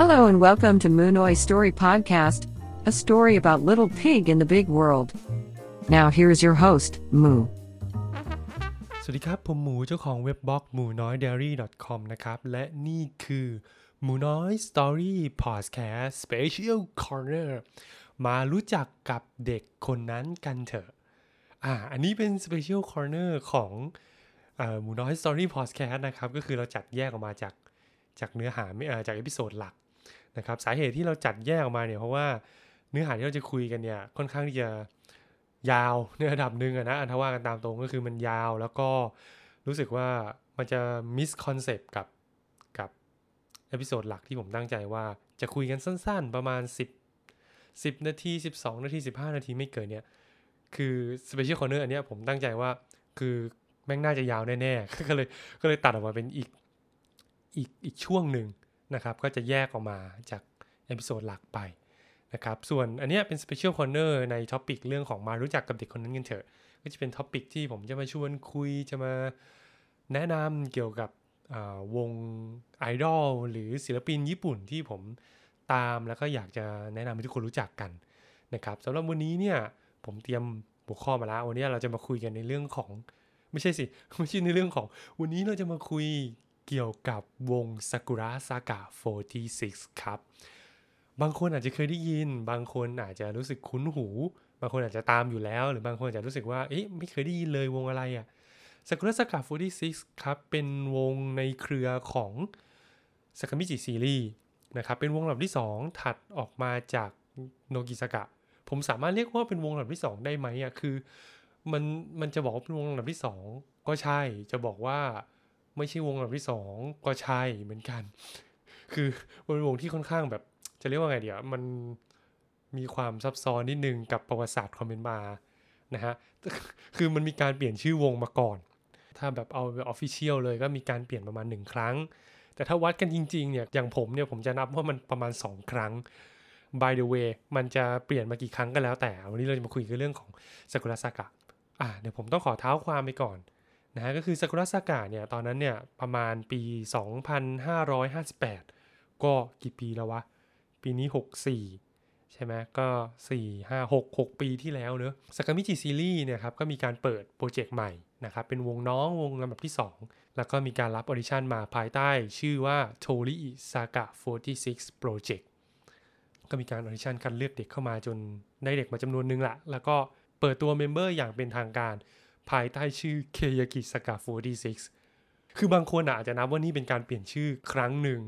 Hello and welcome to Moonoi Story Podcast, a story about little pig in the big world. Now here's your host, Moo. สวัสดีครับ ผมหมูเจ้าของเว็บบล็อกหมูน้อย diary com นะครับ และนี่คือหมูน้อย Story Podcast Special Corner มารู้จักกับเด็กคนนั้นกันเถอะ อ่า อันนี้เป็น Special Corner ของเอ่อหมูน้อย Story Podcast นะครับ ก็คือเราจัดแยกออกมาจากจากเนื้อหาไม่เอ่อจาก episode หลัก นะครับสาเหตุที่เราจัดแยกออกมาเนี่ยเพราะว่าเนื้อหาที่เราจะคุยกันเนี่ยค่อนข้างที่จะยาวในระดับหนึ่งอะนะอันถ้าว่ากันตามตรงก็คือมันยาวแล้วก็รู้สึกว่ามันจะ misconcept กับกับ episode หลักที่ผมตั้งใจว่าจะคุยกันสั้นๆ ประมาณ 10 10 นาที 12 นาที 15 นาทีไม่เกินเนี่ยคือ Special Corner อันเนี้ยผมตั้งใจว่าคือแม่งน่าจะยาวแน่ๆ ก็เลยก็เลยตัดออกมาเป็นอีกอีกอีกช่วงหนึ่ง นะครับก็จะแยกออกมาจาก episode หลักไปนะครับส่วนอันนี้เป็น Special Corner ใน topic เรื่องของมารู้จักกับเด็กคนนั้นกันเถอะ ก็จะเป็น topic ที่ผมจะมาชวนคุยจะมาแนะนำเกี่ยวกับวงไอดอลหรือศิลปินญี่ปุ่นที่ผมตามแล้วก็อยากจะแนะนำให้ทุกคนรู้จักกันนะครับสำหรับวันนี้เนี่ยผมเตรียมหัวข้อมาแล้ววันนี้เราจะมาคุยกันในเรื่องของไม่ใช่สิไม่ใช่ในเรื่องของ วันนี้เราจะมาคุย เกี่ยวกับวง Sakura Saga 46 ครับ บางคนอาจจะเคยได้ยิน บางคนอาจจะรู้สึกคุ้นหู บางคนอาจจะตามอยู่แล้ว หรือบางคนอาจจะรู้สึกว่า เอ๊ะ ไม่เคยได้ยินเลยวงอะไรอะ่ะ Sakura Saga 46 ครับ เป็นวงในเครือของ Sakamichi Series นะครับ เป็นวงลำดับที่ 2 ถัดออกมาจากโนกิซากะ ผมสามารถเรียกว่าเป็นวงลำดับที่ 2 ได้ไหมอะ คือ มัน มันจะบอกว่าเป็นวงลำดับที่ 2 ก็ใช่ จะบอกว่า ไม่ใช่วงลำดับที่2ก็ใช่เหมือนกัน คือมันเป็นวงที่ค่อนข้างแบบ จะเรียกว่าไงเดี๋ยวมันมีความซับซ้อนนิดนึงกับประวัติศาสตร์ความเป็นมานะฮะคือมันมีการเปลี่ยนชื่อวงมาก่อน ถ้าแบบเอา official เลยก็มีการเปลี่ยนประมาณ1ครั้ง แต่ถ้าวัดกันจริงๆเนี่ยอย่างผมเนี่ยผมจะนับว่ามันประมาณ 2 ครั้ง by the way มันจะเปลี่ยนมากี่ครั้งก็แล้วแต่ วันนี้เราจะมาคุยกันเรื่องของซากุระซากะอะเดี๋ยวผมต้องขอเท้าความไปก่อน นะฮะก็คือซากุระซากะเนี่ยตอนนั้นเนี่ยประมาณปี 2558 ก็กี่ปีแล้ววะ ปีนี้ 64 ใช่ไหมก็ 4 5 6 6 ปีที่แล้วเนอะซากามิจิซีรีส์เนี่ยครับก็มีการเปิด project ใหม่นะครับเป็นวงน้องวงลำดับที่ 2 แล้วก็มีการรับ audition มาภายใต้ชื่อว่า Toriizaka 46 Project ก็มีการ audition คัดเลือกเด็กเข้ามาจนได้เด็กมาจำนวนหนึงละแล้วก็เปิดตัว member อย่างเป็นทางการ ภายใต้ชื่อ Keyakizaka 46 คือบางคนอาจจะนับว่านี่เป็นการเปลี่ยนชื่อครั้งหนึ่ง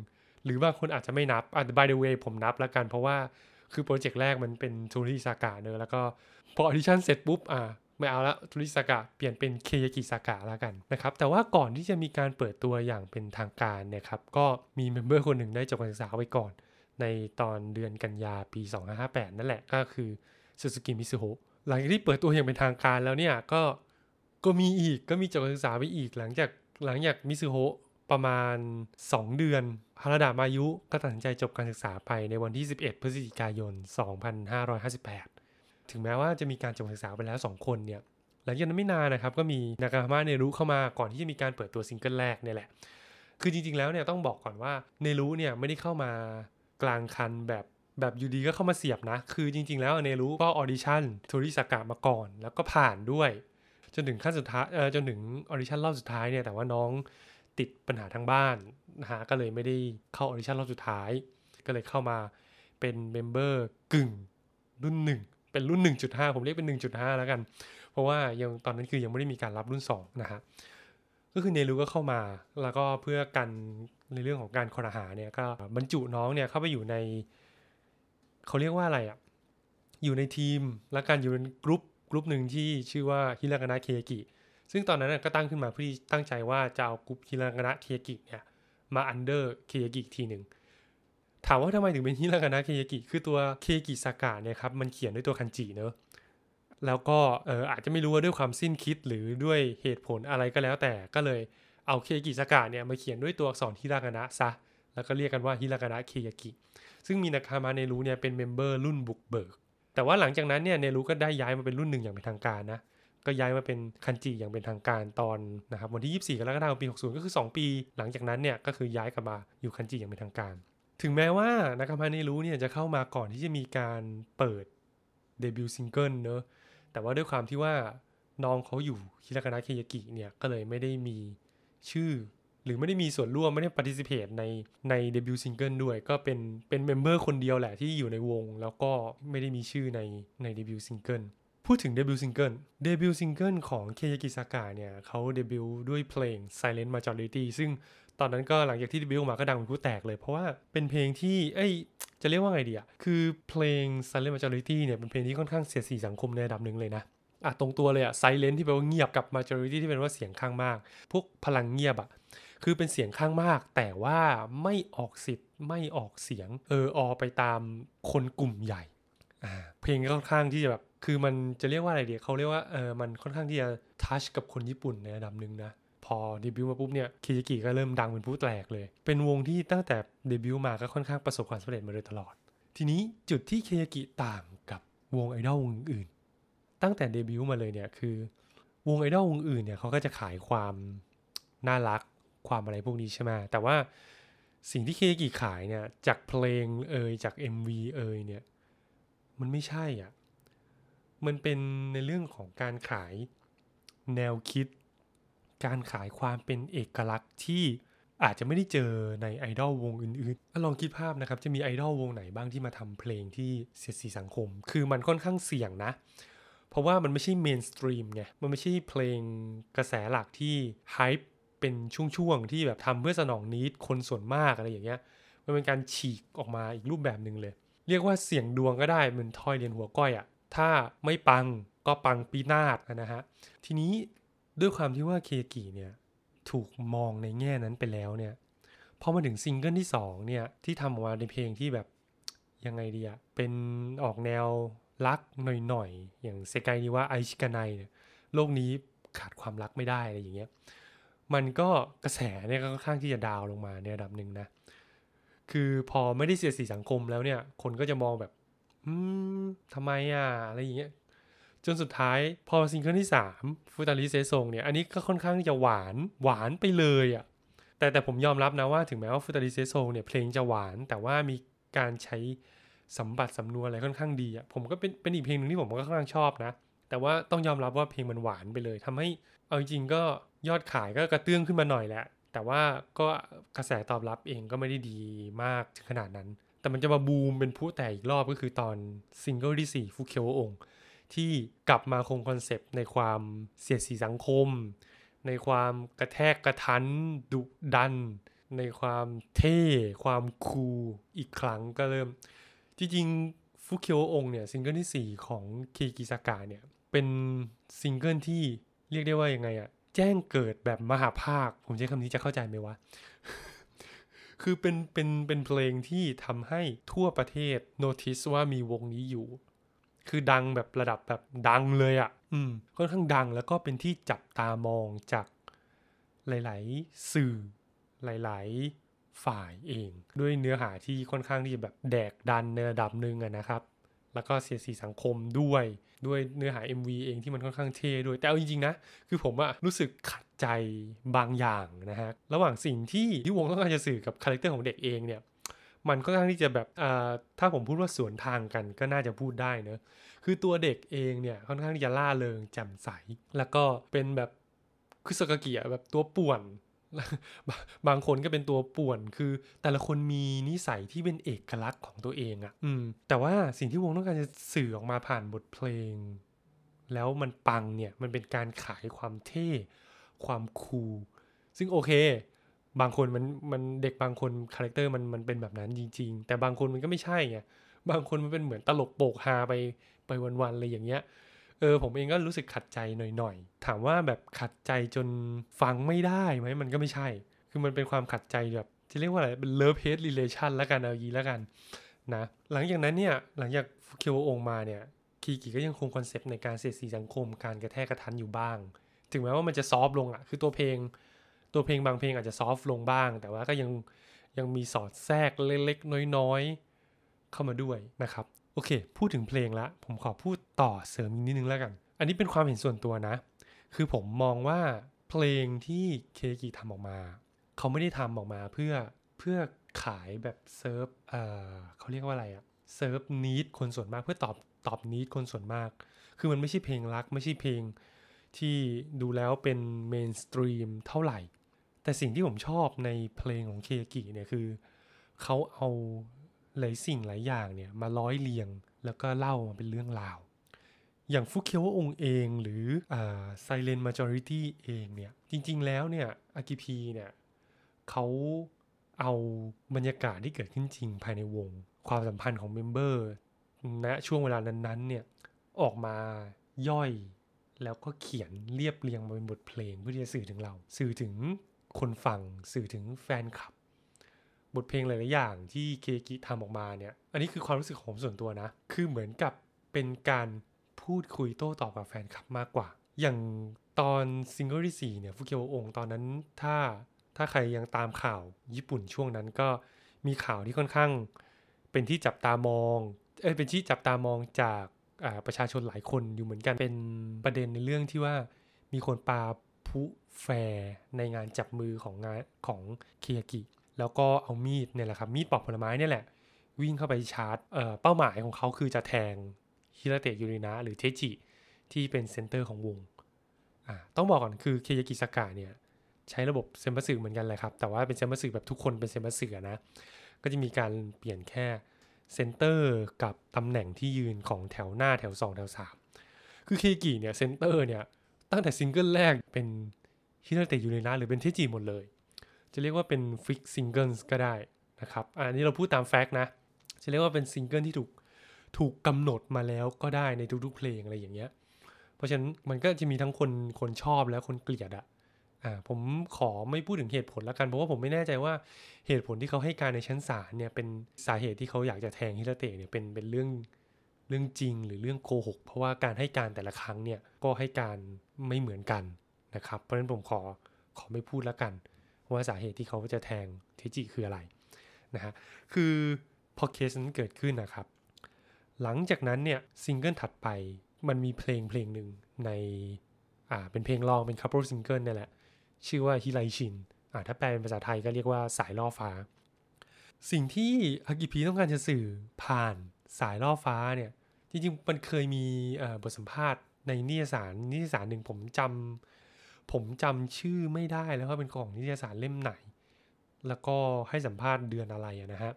หรือบางคนอาจจะไม่นับอะ by the way ผมนับแล้วกันเพราะว่าคือ project แรกมันเป็นโทริอิซากะเนอะแล้วก็พอ audition เสร็จปุ๊บอะไม่เอาละโทริอิซากะเปลี่ยนเป็นเคยากิซากะแล้วกันนะครับ แต่ว่าก่อนที่จะมีการเปิดตัวอย่างเป็นทางการเนี่ยครับ ก็มี member คนหนึ่งได้จบการศึกษาไว้ก่อน ในตอนเดือนกันยาปี 2558 นั่นแหละก็คือซูซูกิมิซุโฮะหลังจากที่เปิดตัวอย่างเป็นทางการแล้วเนี่ยก็ ก็มีอีกก็มีจบการศึกษาไปอีกหลังจากหลังจากมิซุโฮประมาณ 2 เดือนฮาราดามายุก็ตัดสินใจจบการศึกษาไปในวันที่ 11 พฤศจิกายน 2558 ถึงแม้ว่าจะมีการจบการศึกษาไปแล้ว 2 คนเนี่ย หลังจากนั้นไม่นานนะครับ ก็มีนากาฮามะเนรุเข้ามาก่อนที่จะมีการเปิดตัวซิงเกิลแรกเนี่ยแหละ คือจริงๆแล้วเนี่ยต้องบอกก่อนว่าเนรุเนี่ยไม่ได้เข้ามากลางคันแบบแบบอยู่ดีก็เข้ามาเสียบนะ คือจริง ๆ แล้วเนรุก็ audition โทริอิซากะมาก่อน แล้วก็ผ่านด้วย จนถึงขั้นสุดท้ายเออจนถึง audition รอบสุดท้ายเนี่ยแต่ว่าน้องติดปัญหาทางบ้านนะฮะก็เลยไม่ได้เข้า audition รอบสุดท้าย ก็เลยเข้ามาเป็น member กึ่งรุ่น1เป็นรุ่น 1.5 ผมเรียกเป็น 1.5 แล้วกัน เพราะว่ายังตอนนั้นคือยังไม่ได้มีการรับรุ่น 2 นะฮะก็คือเนรุก็เข้ามาแล้วก็เพื่อกันในเรื่องของการครหาเนี่ยก็บรรจุน้องเนี่ยเข้าไปอยู่ใน เขาเรียกว่าอะไรอะ่ะอยู่ในทีมและการอยู่ใน group group หนึ่งที่ชื่อว่าฮิรากานะเคยากิซึ่งตอนนั้นก็ตั้งขึ้นมาเพื่อที่ตั้งใจว่าจะเอากรุ๊ปฮิรากานะเคยากิเนี่ยมา under เคยากิทีหนึ่งถามว่าทำไมถึงเป็นฮิรากานะเคยากิคือตัวเคยากิซากะเนี่ยครับมันเขียนด้วยตัวคันจิเนอะแล้วก็เอออาจจะไม่รู้ว่าด้วยความสิ้นคิดหรือด้วยเหตุผลอะไรก็แล้วแต่ก็เลยเอาเคกิสากะเนี่ยมาเขียนด้วยตัวอักษรฮิรากานะซะแล้วก็เรียกกันว่าฮิรากานะเคยากิซึ่งมีนาคามาเนรุเนี่ยเป็นเมมเบอร์รุ่นบุกเบิก แต่ว่าหลังจากนั้นเนี่ยเนรุก็ได้ย้ายมาเป็นรุ่นหนึ่งอย่างเป็นทางการนะ ก็ย้ายมาเป็นคันจิอย่างเป็นทางการตอนนะครับวันที่ 24กรกฎาคมปี 60 ก็คือ 2 ปี หลังจากนั้นเนี่ยก็คือย้ายกลับมาอยู่คันจิอย่างเป็นทางการ ถึงแม้ว่านักคำพันธ์รู้เนี่ยจะเข้ามาก่อนที่จะมีการเปิด debut single เนอะแต่ว่าด้วยความที่ว่าน้องเขาอยู่ฮิรากานะเคยากิเนี่ยก็เลยไม่ได้มีชื่อ หรือไม่ได้มีส่วนร่วมไม่ได้ participate ในใน debut single ด้วย ก็เป็นเป็น member คนเดียวแหละที่อยู่ในวง แล้วก็ไม่ได้มีชื่อในใน debut single พูดถึง debut single debut single ของเคยากิซากะเนี่ยเขาเดบิวต์ด้วยเพลง Silent Majority ซึ่งตอนนั้นก็หลังจากที่เดบิวต์มาก็ดังเป็นพลุแตกเลย เพราะว่าเป็นเพลงที่ เอ้ย จะเรียกว่าไงดีอะคือเพลง Silent Majority เนี่ยเป็นเพลงที่ค่อนข้างเสียสีสังคมในระดับหนึ่งเลยนะอะตรงตัวเลยอะ Silent ที่แปลว่าเงียบกับ Majority ที่เป็นว่าเสียงข้างมาก พวกพลังเงียบอะ คือเป็นเสียงข้างมาก แต่ว่าไม่ออกสิทธิ์ไม่ออกเสียงเอออไปตามคนกลุ่มใหญ่อ่าเพลงค่อนข้างที่จะแบบคือมันจะเรียกว่าอะไรเดียเขาเรียกว่าเออมันค่อนข้างที่จะทัชกับคนญี่ปุ่นในระดับหนึ่งนะพอเดบิวต์มาปุ๊บเนี่ยคิจิกิก็เริ่มดังเป็นผู้แตกเลย เป็นวงที่ตั้งแต่เดบิวต์มาก็ค่อนข้างประสบความสำเร็จมาโดยตลอด ทีนี้จุดที่เคจิกิต่างกับวงไอดอลวงอื่น ตั้งแต่เดบิวต์มาเลยเนี่ยคือ วงไอดอลวงอื่นเนี่ยเขาก็จะขายความน่ารัก ความอะไรพวกนี้ใช่ไหมแต่ว่าสิ่งที่เคกิขายเนี่ย จากเพลงเอ่ยจาก MV เอ่ยเนี่ย มันไม่ใช่อะ มันเป็นในเรื่องของการขายแนวคิด การขายความเป็นเอกลักษณ์ที่อาจจะไม่ได้เจอในไอดอลวงอื่นๆลองคิดภาพนะครับ จะมีไอดอลวงไหนบ้างที่มาทำเพลงที่เสียดสีสังคม คือมันค่อนข้างเสี่ยงนะ เพราะว่ามันไม่ใช่เมนสตรีมไง มันไม่ใช่เพลงกระแสหลักที่ไฮป์ เป็นช่วงๆที่แบบทำเพื่อสนองนิดคนส่วนมากอะไรอย่างเงี้ยมันเป็นการฉีกออกมาอีกรูปแบบหนึ่งเลย เรียกว่าเสี่ยงดวงก็ได้เหมือนทอยเหรียญหัวก้อยอะถ้าไม่ปังก็พังพินาศนะฮะทีนี้ด้วยความที่ว่าเคยากิเนี่ยถูกมองในแง่นั้นไปแล้วเนี่ยพอมาถึงซิงเกิลที่2เนี่ยที่ทำออกมาในเพลงที่แบบยังไงดีอะเป็นออกแนวรักหน่อยๆ อย่าง世界には愛しかない เนี่ยโลกนี้ขาดความรักไม่ได้อะไรอย่างเงี้ย มันก็กระแสเนี่ยก็ค่อนข้างที่จะ down ลงมาในระดับหนึ่งนะ คือพอไม่ได้เสียสีสังคมแล้วเนี่ย คนก็จะมองแบบ อืมทำไมอะ อะไรอย่างเงี้ย จนสุดท้ายพอซิงเกิลที่ 3 ฟูตาริเซซงเนี่ย อันนี้ก็ค่อนข้างจะหวานหวานไปเลยอะ แต่แต่ผมยอมรับนะว่าถึงแม้ว่าฟูตาริเซซงเนี่ยเพลงจะหวาน แต่ว่ามีการใช้สัมบัติสำนวนอะไรค่อนข้างดีอะ ผมก็เป็นเป็นอีกเพลงหนึ่งที่ผมก็ค่อนข้างชอบนะ แต่ว่าต้องยอมรับว่าเพลงมันหวานไปเลยทำให้เอาจริงก็ ยอดขายก็กระเตื้องขึ้นมาหน่อยแหละ แต่ว่าก็กระแสตอบรับเองก็ไม่ได้ดีมากถึงขนาดนั้น แต่มันจะมาบูมเป็นพลุแตกอีกรอบก็คือตอนซิงเกิลที่4 不協和音 ที่กลับมาคงคอนเซปต์ในความเสียดสีสังคม ในความกระแทกกระทั้นดุดัน ในความเท่ ความ cool อีกครั้งก็เริ่ม จริงๆ 不協和音 เนี่ยซิงเกิลที่ 4 ของเคยากิซากะเนี่ยเป็นซิงเกิลที่เรียกได้ว่ายังไงอะ แจ้งเกิดแบบมหาภาค ผมใช้คำนี้จะเข้าใจไหมวะ คือเป็นเป็นเป็นเพลงที่ทำให้ทั่วประเทศโน้ติสว่ามีวงนี้อยู่ คือดังแบบระดับแบบดังเลยอะ่ะ อืมค่อนข้างดังแล้วก็เป็นที่จับตามองจากหลาย ๆ สื่อหลาย ๆ ฝ่ายเอง ด้วยเนื้อหาที่ค่อนข้างที่จะแบบแดกดันในระดับหนึ่งนะครับ แล้วก็เสียดสีสังคมด้วย ด้วยเนื้อหา MV เองที่มันค่อนข้างเท่ด้วย แต่เอาจริงๆนะ คือผมอะรู้สึกขัดใจบางอย่างนะฮะ ระหว่างสิ่งที่ที่วงต้องการจะสื่อกับคาแรคเตอร์ของเด็กเองเนี่ย มันค่อนข้างที่จะแบบถ้าผมพูดว่าสวนทางกันก็น่าจะพูดได้เนอะคือตัวเด็กเองเนี่ยค่อนข้างที่จะร่าเริงแจ่มใส แล้วก็เป็นแบบคือสกเกียแบบตัวป่วน บางคนก็เป็นตัวป่วนคือแต่ละคนมีนิสัยที่เป็นเอกลักษณ์ของตัวเองอะ่ะ อืม แต่ว่าสิ่งที่วงต้องการจะสื่อออกมาผ่านบทเพลง แล้วมันปังเนี่ย มันเป็นการขายความเท่ ความ cool ซึ่งโอเค บางคนมันมันเด็กบางคนคาแรคเตอร์มันมันเป็นแบบนั้นจริง ๆ แต่บางคนมันก็ไม่ใช่ไงบางคนมันเป็นเหมือนตลกโปกฮาไปไปวันๆอะไรอย่างเงี้ย เออผมเองก็รู้สึกขัดใจหน่อยๆ ถามว่าแบบขัดใจจนฟังไม่ได้ไหมมันก็ไม่ใช่ คือมันเป็นความขัดใจแบบจะเรียกว่าอะไรเป็น love-hate relation แล้วกันเอางี้แล้วกันนะหลังจากนั้นเนี่ยหลังจาก 不協和音 มาเนี่ยเคยากิก็ยังคงคอนเซปต์ในการเสียดสีสังคมการกระแทกกระทั้นอยู่บ้าง ถึงแม้ว่ามันจะ soft ลงอะ่ะคือตัวเพลง ตัวเพลงบางเพลงอาจจะ soft ลงบ้าง แต่ว่าก็ยังยังมีสอดแทรกเล็กๆน้อยๆเข้ามาด้วยนะครับ โอเค พูดถึงเพลงละผมขอพูดต่อเสริมอีกนิดนึงแล้วกัน อันนี้เป็นความเห็นส่วนตัวนะ คือผมมองว่าเพลงที่เคยากิทำออกมา เขาไม่ได้ทำออกมาเพื่อเพื่อขายแบบเซิร์ฟเอ่อเขาเรียกว่าอะไรอะ serve need คนส่วนมากเพื่อตอบตอบ need คนส่วนมาก คือมันไม่ใช่เพลงรัก ไม่ใช่เพลงที่ดูแล้วเป็น mainstream เท่าไหร่ แต่สิ่งที่ผมชอบในเพลงของเคยากิเนี่ยคือ เขาเอา หลายสิ่งหลายอย่างเนี่ยมาร้อยเรียง แล้วก็เล่ามาเป็นเรื่องราว อย่างฟุกเคียวองค์เองหรืออ่า Silent Majority เองเนี่ย จริง ๆ แล้วเนี่ยอากิพีเนี่ยเขาเอาบรรยากาศที่เกิดขึ้นจริงภายในวง ความสัมพันธ์ของเมมเบอร์ณช่วงเวลานั้นๆเนี่ยออกมาย่อยแล้วก็เขียนเรียบเรียงมาเป็นบทเพลงเพื่อที่จะสื่อถึงเรา สื่อถึงคนฟัง สื่อถึงแฟนคลับ บทเพลงหลายๆอย่างที่เคกิทำออกมาเนี่ย อันนี้คือความรู้สึกของผมส่วนตัวนะ คือเหมือนกับเป็นการพูดคุยโต้ตอบกับแฟนคลับมากกว่า อย่างตอนซิงเกิลที่ 4 เนี่ยฟุเกียวองค์ตอนนั้นถ้าถ้าใครยังตามข่าวญี่ปุ่นช่วงนั้นก็มีข่าวที่ค่อนข้าง เป็นที่จับตามอง เอ้ยเป็นที่จับตามองจากาประชาชนหลายคนอยู่เหมือนกันเป็นประเด็นในเรื่องที่ว่ามีคนปาพลุ flare ในงานจับมือของงานของเคยากิ แล้วก็เอามีดเนี่ยแหละครับมีดปอกผลไม้เนี่ยแหละ วิ่งเข้าไปชาร์จเอ่อเป้าหมายของเขาคือจะแทงฮิราเตะยูรินะหรือเทจิ ที่เป็น center ของวงอ่าต้องบอกก่อนคือเคยากิซากะเนี่ยใช้ระบบ 選抜 เหมือนกันเลยครับ แต่ว่าเป็น 選抜 แบบทุกคนเป็น 選抜 นะ ก็จะมีการเปลี่ยนแค่ centerกับตำแหน่งที่ยืนของแถวหน้าแถว 2 แถว 3 คือเคยากิเนี่ย center เนี่ยตั้งแต่ซิงเกิลแรกเป็นฮิราเตะยูรินะหรือเป็นเทจิหมดเลย จะเรียกว่าเป็น fix ซิงเกิลก็ได้นะครับ อันนี้เราพูดตาม fact นะ จะเรียกว่าเป็นซิงเกิลที่ถูกถูกกำหนดมาแล้วก็ได้ในทุกๆเพลงอะไรอย่างเงี้ย เพราะฉะนั้นมันก็จะมีทั้งคนคนชอบและคนเกลียดอะอ่าผมขอไม่พูดถึงเหตุผลแล้วกันเพราะว่าผมไม่แน่ใจว่าเหตุผลที่เขาให้การในชั้นศาลเนี่ยเป็นสาเหตุที่เขาอยากจะแทงฮิราเตะเนี่ยเป็นเป็นเรื่องเรื่องจริงหรือเรื่องโกหกเพราะว่าการให้การแต่ละครั้งเนี่ยก็ให้การไม่เหมือนกันนะครับ เพราะฉะนั้นผมขอขอไม่พูดแล้วกัน ว่าสาเหตุที่เขาจะแทงเทจิคืออะไรนะฮะคือพอเคสนั้นเกิดขึ้นนะครับ หลังจากนั้นเนี่ยซิงเกิลถัดไปมันมีเพลงเพลงหนึ่งในอ่าเป็นเพลงรองเป็น couple single เนี่ยแหละ ชื่อว่าฮิไลชินอ่าถ้าแปลเป็นภาษาไทยก็เรียกว่าสายล่อฟ้า สิ่งที่อากิพีต้องการจะสื่อผ่านสายล่อฟ้าเนี่ยจริงๆมันเคยมีบทสัมภาษณ์ในนิยสารนิยสารหนึ่งผมจำ ผมจำชื่อไม่ได้แล้วว่าเป็นของนิตยสารเล่มไหน แล้วก็ให้สัมภาษณ์เดือนอะไรนะฮะ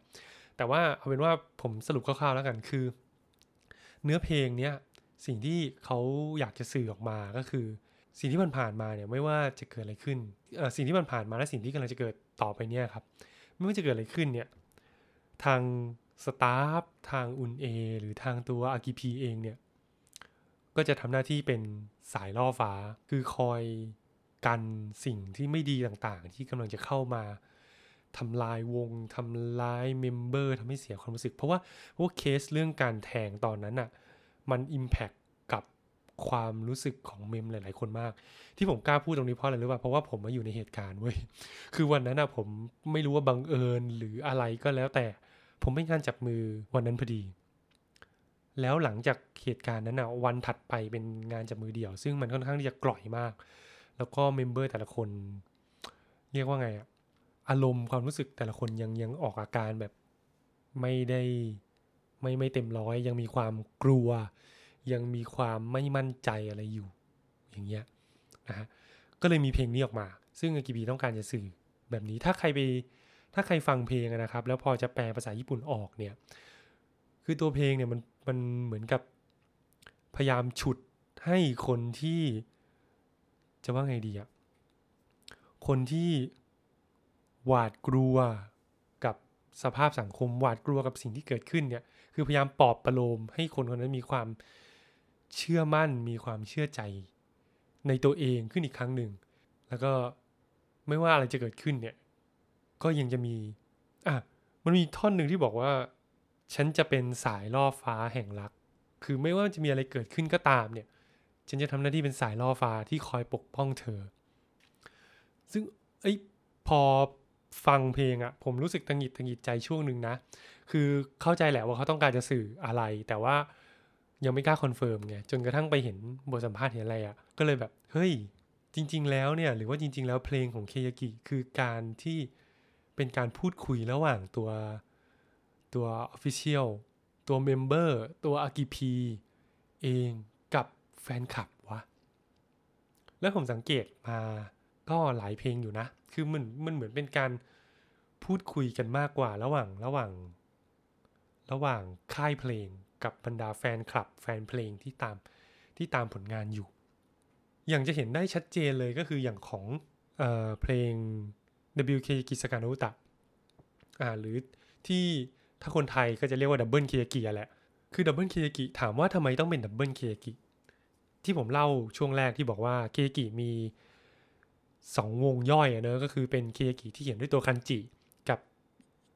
แต่ว่าเอาเป็นว่าผมสรุปคร่าวๆแล้วกันคือ เนื้อเพลงเนี้ยสิ่งที่เขาอยากจะสื่อออกมาก็คือ สิ่งที่มันผ่านมาเนี่ยไม่ว่าจะเกิดอะไรขึ้นสิ่งที่มันผ่านมาและสิ่งที่กำลังจะเกิดต่อไปเนี่ยครับไม่ว่าจะเกิดอะไรขึ้นเนี่ยทาง staff ทาง 運営 หรือทางตัวอากิพีเองเนี่ยก็จะทำหน้าที่เป็น สายล่อฟ้า คือคอยกันสิ่งที่ไม่ดีต่างๆ ที่กำลังจะเข้ามาทำลายวงทำลาย member ทำให้เสียความรู้สึก เพราะว่าพราเคสเรื่องการแทงตอนนั้นอะมัน Impact กับความรู้สึกของเมมหลาย ๆ คนมาก ที่ผมกล้าพูดตรงนี้เพราะอะไรรู้ป่ะเพราะว่าผมมาอยู่ในเหตุการณ์เว้ยคือวันนั้นอะผมไม่รู้ว่าบังเอิญหรืออะไรก็แล้วแต่ ผมไม่งานจับมือวันนั้นพอดี แล้วหลังจากเหตุการณ์นั้นอะวันถัดไปเป็นงานจับมือเดี่ยว ซึ่งมันค่อนข้างที่จะกล่อยมาก แล้วก็เมมเบอร์แต่ละคน เรียกว่าไงอะอารมณ์ความรู้สึกแต่ละคนยังยังออกอาการแบบไม่ได้ไม่ไม่เต็มร้อย ยังมีความกลัว ยังมีความไม่มั่นใจอะไรอยู่ อย่างเงี้ยนะฮะก็เลยมีเพลงนี้ออกมา ซึ่งกิบีต้องการจะสื่อแบบนี้ถ้าใครไปถ้าใครฟังเพลงนะครับ แล้วพอจะแปลภาษาญี่ปุ่นออกเนี่ย คือตัวเพลงเนี่ยมัน มันเหมือนกับพยายามฉุดให้คนที่จะว่าไงดีอะคนที่หวาดกลัวกับสภาพสังคมหวาดกลัวกับสิ่งที่เกิดขึ้นเนี่ย คือพยายามปลอบประโลมให้คนคนนั้นมีความเชื่อมั่นมีความเชื่อใจในตัวเองขึ้นอีกครั้งหนึ่ง แล้วก็ไม่ว่าอะไรจะเกิดขึ้นเนี่ย ก็ยังจะมี อะ มันมีท่อนหนึ่งที่บอกว่า ฉันจะเป็นสายล่อฟ้าแห่งรัก คือไม่ว่าจะมีอะไรเกิดขึ้นก็ตามเนี่ย ฉันจะทำหน้าที่เป็นสายล่อฟ้าที่คอยปกป้องเธอ ซึ่งไอ้พอฟังเพลงอะผมรู้สึกตะหงิดตะหงิดใจช่วงหนึ่งนะ คือเข้าใจแหละว่าเขาต้องการจะสื่ออะไร แต่ว่ายังไม่กล้า confirm ไงจนกระทั่งไปเห็นบทสัมภาษณ์เห็นอะไรอะก็เลยแบบเฮ้ยจริง ๆ แล้วเนี่ยหรือว่าจริง ๆ แล้วเพลงของเคยากิคือการที่เป็นการพูดคุยระหว่างตัว ตัว Official ตัว Member ตัวอากิพีเองกับแฟนคลับวะ แล้วผมสังเกตมาก็หลายเพลงอยู่นะ คือมันมันเหมือนเป็นการพูดคุยกันมากกว่าระหว่างระหว่าง ระหว่างค่ายเพลงกับบรรดาแฟนคลับ แฟนเพลงที่ตามที่ตามผลงานอยู่ อย่างจะเห็นได้ชัดเจนเลยก็คืออย่างของเออเพลง WK กิสกานุตะอ่าหรือที่ ถ้าคนไทยก็จะเรียกว่า double เคยากิแหละ คือ double เคยากิถามว่าทำไมต้องเป็น double เคยากิที่ผมเล่าช่วงแรกที่บอกว่าเคยากิมีสองวงย่อยอะเนอะก็คือเป็นเคยากิที่เขียนด้วยตัวคันจิ กับ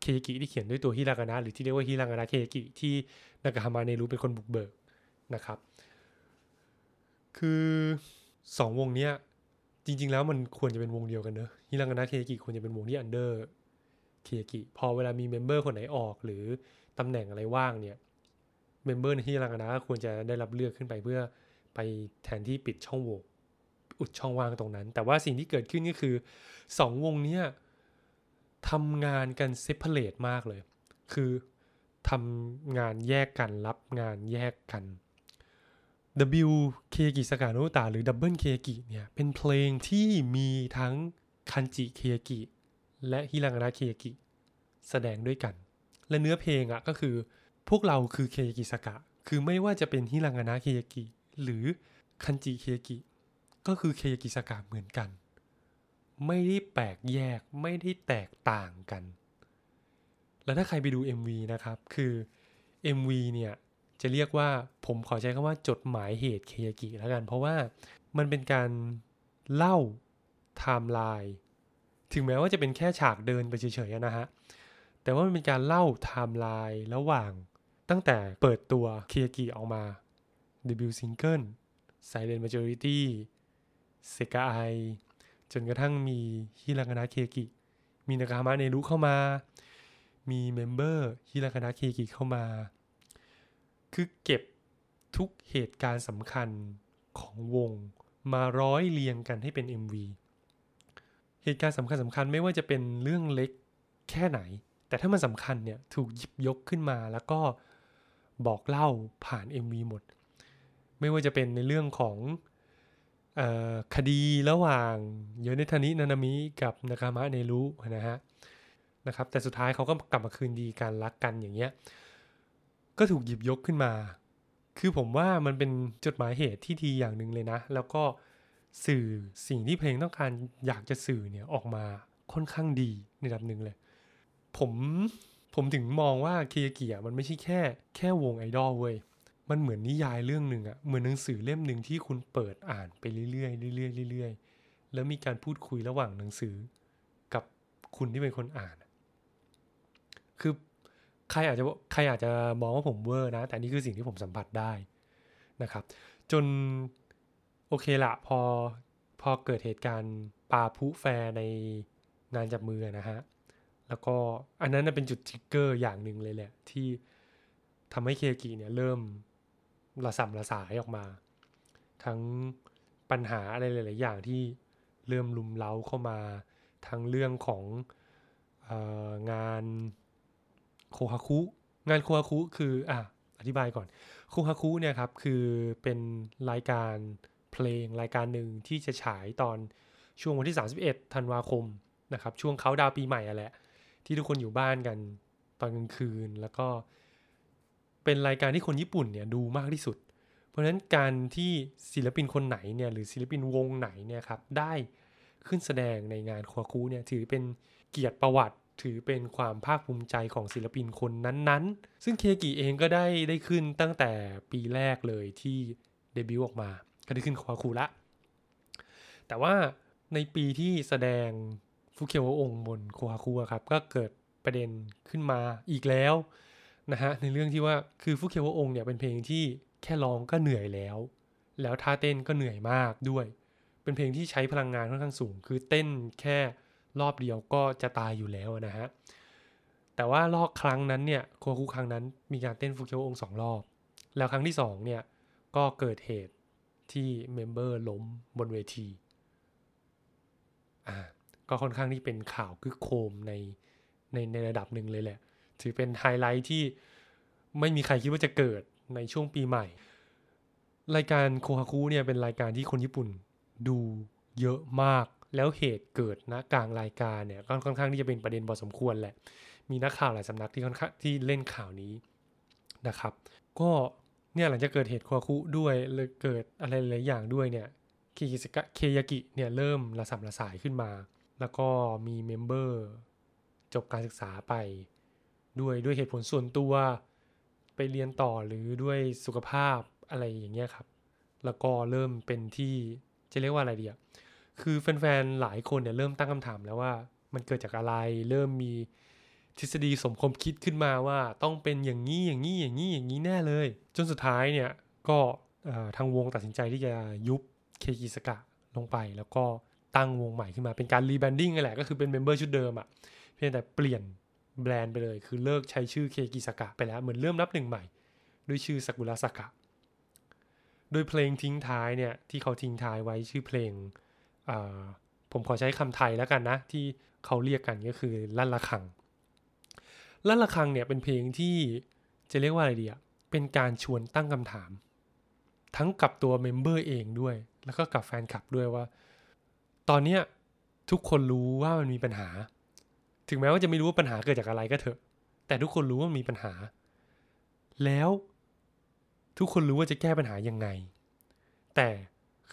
เคยากิที่เขียนด้วยตัวฮิรากานะหรือที่เรียกว่าฮิรากานะเคยากิที่นากาฮามะเนรุเป็นคนบุกเบิกนะครับ คือสองวงเนี้ยจริง ๆ แล้วมันควรจะเป็นวงเดียวกันเนอะฮิรากานะเคยากิควรจะเป็นวงที่ under เคยากิ พอเวลามี member คนไหนออกหรือตำแหน่งอะไรว่างเนี่ย member ในฮิรากานะก็ควรจะได้รับเลือกขึ้นไปเพื่อไปแทนที่ปิดช่องโหว่อุดช่องว่างตรงนั้น แต่ว่าสิ่งที่เกิดขึ้นก็คือสองวงเนี้ยทำงานกัน separate มากเลย คือทำงานแยกกันรับงานแยกกัน W เคกิสกาโนตาหรือ Double เคกิเนี่ยเป็นเพลงที่มีทั้งคันจิเคกิ และฮิรังานะเคยกิ แสดงด้วยกัน และเนื้อเพลงอะก็คือ พวกเราคือเคยกิสกะ คือไม่ว่าจะเป็นฮิรังานะเคยกิ หรือคันจิเคยกิ ก็คือเคยกิสกะเหมือนกัน ไม่ได้แปลกแยกไม่ได้แตกต่างกัน แล้วถ้าใครไปดู MV นะครับ คือ MV เนี่ยจะเรียกว่าผมขอใช้คำว่าจดหมายเหตุเคยากิแล้วกัน เพราะว่ามันเป็นการเล่าไทม์ไลน์ ถึงแม้ว่าจะเป็นแค่ฉากเดินไปเฉยๆนะฮะ แต่ว่ามันเป็นการเล่าไทม์ไลน์ระหว่างตั้งแต่เปิดตัวเคยากิออกมาเดบิวต์ซิงเกิล Silent Majority เซกาไอจนกระทั่งมีฮิรากานะเคยากิ มีนากาฮามะเนรุเข้ามา มี member ฮิรากานะเคยากิเข้ามา คือเก็บทุกเหตุการณ์สำคัญของวงมาร้อยเรียงกันให้เป็น MV เหตุการณ์สำคัญสำคัญไม่ว่าจะเป็นเรื่องเล็กแค่ไหน แต่ถ้ามันสำคัญเนี่ยถูกหยิบยกขึ้นมาแล้วก็บอกเล่าผ่าน MV หมด ไม่ว่าจะเป็นในเรื่องของออคดีระหว่างโยเนทานินานามิกับนากามะเนรุนะฮะนะครับแต่สุดท้ายเขาก็กลับมาคืนดีกันรักกันอย่างเงี้ยก็ถูกหยิบยกขึ้นมา คือผมว่ามันเป็นจดหมายเหตุที่ดีอย่างหนึ่งเลยนะ แล้วก็ สื่อสิ่งที่เพลงต้องการอยากจะสื่อเนี่ยออกมาค่อนข้างดีในระดับหนึ่งเลย ผมผมถึงมองว่าเคียเกิอะมันไม่ใช่แค่แค่วงไอดอลเว้ยมันเหมือนนิยายเรื่องหนึ่งอะเหมือนหนังสือเล่มหนึ่งที่คุณเปิดอ่านไปเรื่อยๆเรื่อยๆเรื่อยๆแล้วมีการพูดคุยระหว่างหนังสือ กับคุณที่เป็นคนอ่าน คือใครอาจจะใครอาจจะมองว่าผมเวอร์นะ แต่นี่คือสิ่งที่ผมสัมผัสได้นะครับ จน โอเคละพอพอเกิดเหตุการณ์ปาพุแฟในงานจับมือนะฮะ แล้วก็อันนั้นเป็นจุดทิกเกอร์อย่างหนึ่งเลยแหละ ที่ทำให้เคกิเนี่ยเริ่มระสำระสายออกมา ทั้งปัญหาอะไรหลาย ๆ อย่างที่เริ่มลุมเล้าเข้ามาทั้งเรื่องของอองานโคฮาคุ งานโคฮาคุคืออะอธิบายก่อน โคฮาคุเนี่ยครับคือเป็นรายการ เพลงรายการหนึ่งที่จะฉายตอนช่วงวันที่ 31 ธันวาคมนะครับช่วงเขาดาวปีใหม่อะแหละ ที่ทุกคนอยู่บ้านกันตอนกลางคืนแล้วก็เป็นรายการที่คนญี่ปุ่นเนี่ยดูมากที่สุด เพราะฉะนั้นการที่ศิลปินคนไหนเนี่ยหรือศิลปินวงไหนเนี่ยครับได้ขึ้นแสดงในงานคฮาคุเนี่ยถือเป็นเกียรติประวัติ ถือเป็นความภาคภูมิใจของศิลปินคนนั้นๆ ซึ่งเคกิเองก็ได้ได้ขึ้นตั้งแต่ปีแรกเลยที่เดบิวต์ออกมา ก็ได้ขึ้นโคฮาคุละ แต่ว่าในปีที่แสดงฟุเคียวองค์บนโคฮาคุครับ ก็เกิดประเด็นขึ้นมาอีกแล้วนะฮะในเรื่องที่ว่าคือฟุเคียวองค์เนี่ยเป็นเพลงที่แค่ร้องก็เหนื่อยแล้ว แล้วท่าเต้นก็เหนื่อยมากด้วย เป็นเพลงที่ใช้พลังงานค่อนข้างสูง คือเต้นแค่รอบเดียวก็จะตายอยู่แล้วนะฮะแต่ว่ารอบครั้งนั้นเนี่ยโคคุครั้งนั้นมีการเต้นฟุเคียววะองสองรอบ แล้วครั้งที่สองเนี่ยก็เกิดเหตุ ที่ member ล้มบนเวทีอ่าก็ค่อนข้างที่เป็นข่าวครึกโครมในในในระดับหนึ่งเลยแหละ ถือเป็นไฮไลท์ที่ไม่มีใครคิดว่าจะเกิดในช่วงปีใหม่ รายการโคฮาคุเนี่ยเป็นรายการที่คนญี่ปุ่นดูเยอะมาก แล้วเหตุเกิดนะกลางรายการเนี่ยก็ค่อนข้างที่จะเป็นประเด็นพอสมควรแหละ มีนักข่าวหลายสำนักที่ค่อนข้างที่เล่นข่าวนี้นะครับ ก็ เนี่ยหลังจากเกิดเหตุโคฮาคุด้วยเลยเกิดอะไรหลายอย่างด้วยเนี่ยเคยากิซากะเคยากิเนี่ยเริ่มระส่ำระสายขึ้นมา แล้วก็มี member จบการศึกษาไป ด้วยด้วยเหตุผลส่วนตัว ไปเรียนต่อหรือด้วยสุขภาพอะไรอย่างเงี้ยครับ แล้วก็เริ่มเป็นที่จะเรียกว่าอะไรดีอะคือแฟนๆหลายคนเนี่ยเริ่มตั้งคำถามแล้วว่ามันเกิดจากอะไร เริ่มมี ทฤษฎีสมคบคิดขึ้นมาว่าต้องเป็นอย่างนี้อย่างนี้อย่างนี้อย่างนี้แน่เลย จนสุดท้ายเนี่ยก็ทางวงตัดสินใจที่จะยุบเคยากิซากะลงไป แล้วก็ตั้งวงใหม่ขึ้นมาเป็นการ rebranding นั่นแหละก็คือเป็น member ชุดเดิมอะเพียงแต่เปลี่ยนแบรนด์ไปเลย คือเลิกใช้ชื่อเคยากิซากะไปแล้วเหมือนเริ่มนับหนึ่งใหม่ ด้วยชื่อซากุระซากะโดยเพลงทิ้งท้ายเนี่ยที่เขาทิ้งท้ายไว้ชื่อเพลงผมขอใช้คำไทยแล้วกันนะ ที่เขาเรียกกันก็คือลั่นละคัง แลั่นละคังเนี่ยเป็นเพลงที่จะเรียกว่าอะไรดีอะเป็นการชวนตั้งคำถาม ทั้งกับตัวเมมเบอร์เองด้วย แล้วก็กับแฟนคลับด้วยว่า ตอนเนี้ยทุกคนรู้ว่ามันมีปัญหา ถึงแม้ว่าจะไม่รู้ว่าปัญหาเกิดจากอะไรก็เถอะ แต่ทุกคนรู้ว่ามีปัญหา แล้วทุกคนรู้ว่าจะแก้ปัญหายังไง แต่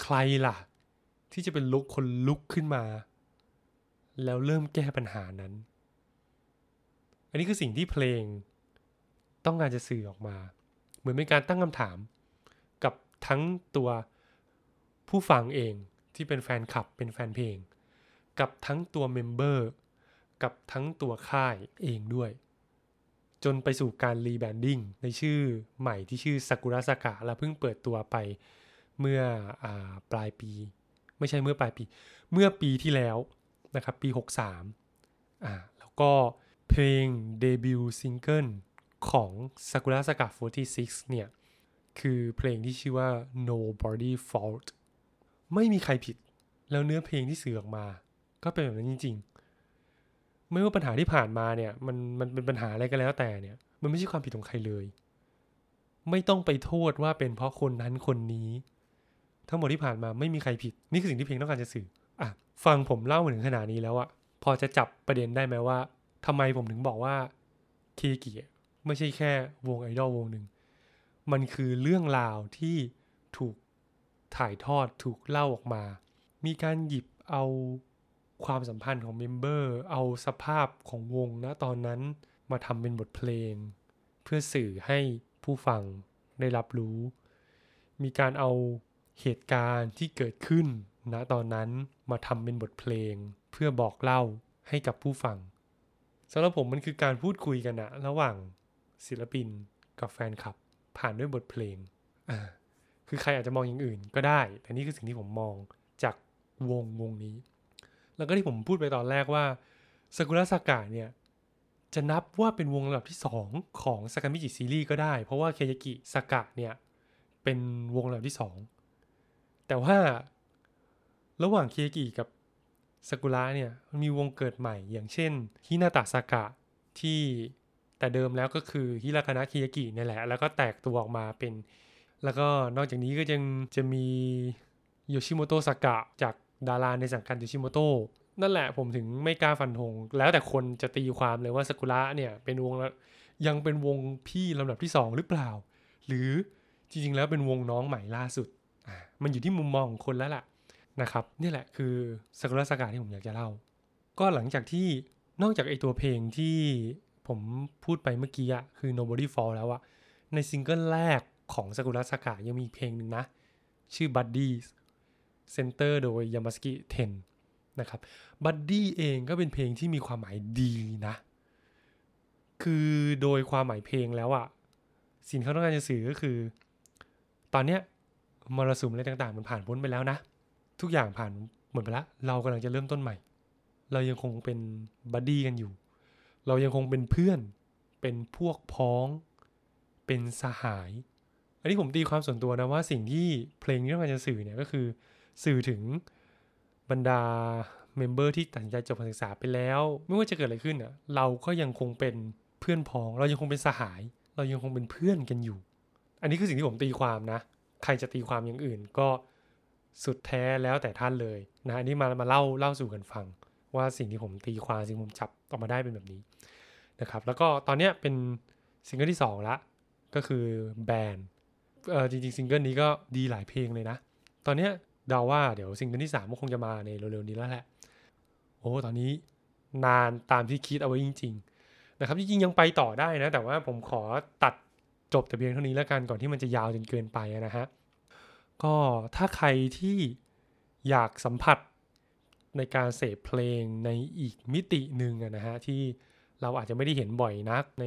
ใครล่ะ ที่จะเป็นลุกคนลุกขึ้นมา แล้วเริ่มแก้ปัญหานั้น อันนี้คือสิ่งที่เพลงต้องการจะสื่อออกมา เหมือนเป็นการตั้งคำถาม กับทั้งตัวผู้ฟังเองที่เป็นแฟนคลับเป็นแฟนเพลง กับทั้งตัว member กับทั้งตัวค่ายเองด้วย จนไปสู่การ rebranding ในชื่อใหม่ที่ชื่อซากุระสากะและเพิ่งเปิดตัวไปเมื่ออปลายปี ไม่ใช่เมื่อปลายปี เมื่อปีที่แล้วนะครับปี 63อ่าแล้วก็ เพลงเดบิวต์ซิงเกิลของซากุระสากะ46 เนี่ย คือเพลงที่ชื่อว่า Nobody Fault ไม่มีใครผิด แล้วเนื้อเพลงที่สื่อออกมา ก็เป็นแบบนั้นจริง ๆ ไม่ว่าปัญหาที่ผ่านมาเนี่ย มันมันเป็นปัญหาอะไรก็แล้วแต่เนี่ย มันไม่ใช่ความผิดของใครเลย ไม่ต้องไปโทษว่าเป็นเพราะคนนั้นคนนี้ ทั้งหมดที่ผ่านมาไม่มีใครผิด นี่คือสิ่งที่เพลงต้องการจะสื่ออะฟังผมเล่ามาถึงขนาดนี้แล้วอะพอจะจับประเด็นได้ไหมว่า ทำไมผมถึงบอกว่าเคกิไม่ใช่แค่วงไอดอลวงหนึ่ง มันคือเรื่องราวที่ถูกถ่ายทอดถูกเล่าออกมา มีการหยิบเอาความสัมพันธ์ของเมมเบอร์ เอาสภาพของวงนะตอนนั้นมาทำเป็นบทเพลง เพื่อสื่อให้ผู้ฟังได้รับรู้ มีการเอาเหตุการณ์ที่เกิดขึ้นณตอนนั้นมาทำเป็นบทเพลง เพื่อบอกเล่าให้กับผู้ฟัง สำหรับผมมันคือการพูดคุยกันนะระหว่างศิลปินกับแฟนคลับ ผ่านด้วยบทเพลงอ่าคือใครอาจจะมองอย่างอื่นก็ได้ แต่นี่คือสิ่งที่ผมมองจากวงวงนี้ แล้วก็ที่ผมพูดไปตอนแรกว่าสกุระสากะเนี่ยจะนับว่าเป็นวงลำดับที่ 2 ของสากามิจิซีรีส์ก็ได้ เพราะว่าเคยากิสากะเนี่ยเป็นวงลำดับที่ 2 แต่ว่าระหว่างเคยากิกับ สกุระเนี่ยมันมีวงเกิดใหม่อย่างเช่นฮินาตะสากะที่แต่เดิมแล้วก็คือฮิราคานะเคยากินี่แหละ แล้วก็แตกตัวออกมาเป็น แล้วก็นอกจากนี้ก็ยังจะมีโยชิโมโตะสากะจากดาราในสังกัดโยชิโมโตนั่นแหละผมถึงไม่กล้าฟันธงแล้วแต่คนจะตีความเลยว่าสกุระเนี่ยเป็นวงยังเป็นวงพี่ลำดับที่ 2 หรือเปล่า หรือจริงๆแล้วเป็นวงน้องใหม่ล่าสุด มันอยู่ที่มุมมองของคนแล้วล่ะ นะครับนี่แหละคือสกุระสกาที่ผมอยากจะเล่า ก็หลังจากที่นอกจากไอตัวเพลงที่ผมพูดไปเมื่อกี้อะคือ nobody fall แล้วอะในซิงเกิลแรกของซากุระซากะยังมีเพลงหนึ่งนะ ชื่อ buddies center โดยยามาซากิเท็นนะครับ buddies เองก็เป็นเพลงที่มีความหมายดีนะ คือโดยความหมายเพลงแล้วอะสิ่งเขาต้องการจะสื่อก็คือ ตอนเนี้ยมรสุมอะไรต่างๆ มันผ่านพ้นไปแล้วนะ ทุกอย่างผ่านหมดไปแล้วเรากำลังจะเริ่มต้นใหม่ เรายังคงเป็น buddy กันอยู่ เรายังคงเป็นเพื่อน เป็นพวกพ้อง เป็นสหาย อันนี้ผมตีความส่วนตัวนะว่าสิ่งที่เพลงนี้ต้องการจะสื่อเนี่ยก็คือ สื่อถึงบรรดา member ที่ตัดสินใจจบการศึกษาไปแล้ว ไม่ว่าจะเกิดอะไรขึ้นอะเราก็ยังคงเป็นเพื่อนพ้อง เรายังคงเป็นสหาย เรายังคงเป็นเพื่อนกันอยู่ อันนี้คือสิ่งที่ผมตีความนะ ใครจะตีความอย่างอื่นก็ สุดแท้แล้วแต่ท่านเลยนะอันนี้มามาเล่าเล่าสู่กันฟัง ว่าสิ่งที่ผมตีความสิ่งที่ผมจับออกมาได้เป็นแบบนี้นะครับแล้วก็ตอนนี้เป็นซิงเกิลที่2ละก็คือ BAN เออจริงๆซิงเกิลนี้ก็ดีหลายเพลงเลยนะ ตอนนี้เดาว่าเดี๋ยวซิงเกิลที่3ก็คงจะมาในเร็วๆนี้แล้วแหละ โอ้ตอนนี้นานตามที่คิดเอาไว้จริง ๆ นะครับจริงๆยังไปต่อได้นะ แต่ว่าผมขอตัดจบแต่เพียงเท่านี้แล้วกันก่อนที่มันจะยาวจนเกินไปนะฮะ ก็ถ้าใครที่อยากสัมผัสในการเสพเพลงในอีกมิติหนึ่งนะฮะ ที่เราอาจจะไม่ได้เห็นบ่อยนักใน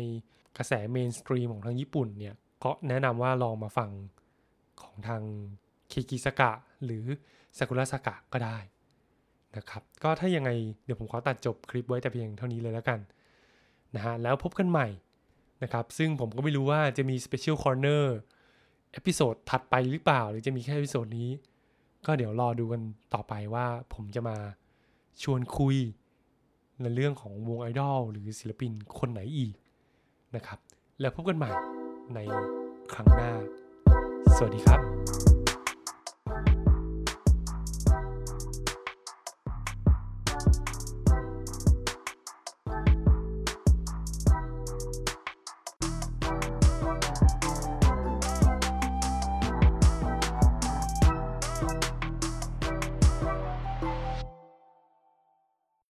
กระแส mainstream ของทางญี่ปุ่นเนี่ย ก็แนะนำว่าลองมาฟังของทางเคยากิซากะ หรือซากุระซากะก็ได้นะครับ ก็ถ้ายังไงเดี๋ยวผมขอตัดจบคลิปไว้แต่เพียงเท่านี้เลยแล้วกันนะฮะ แล้วพบกันใหม่นะครับ ซึ่งผมก็ไม่รู้ว่าจะมี Special Corner episode ถัดไปหรือเปล่า หรือจะมีแค่ episode นี้ ก็เดี๋ยวรอดูกันต่อไปว่าผมจะมาชวนคุยในเรื่องของวงไอดอลหรือศิลปินคนไหนอีกนะครับ แล้วพบกันใหม่ในครั้งหน้า สวัสดีครับ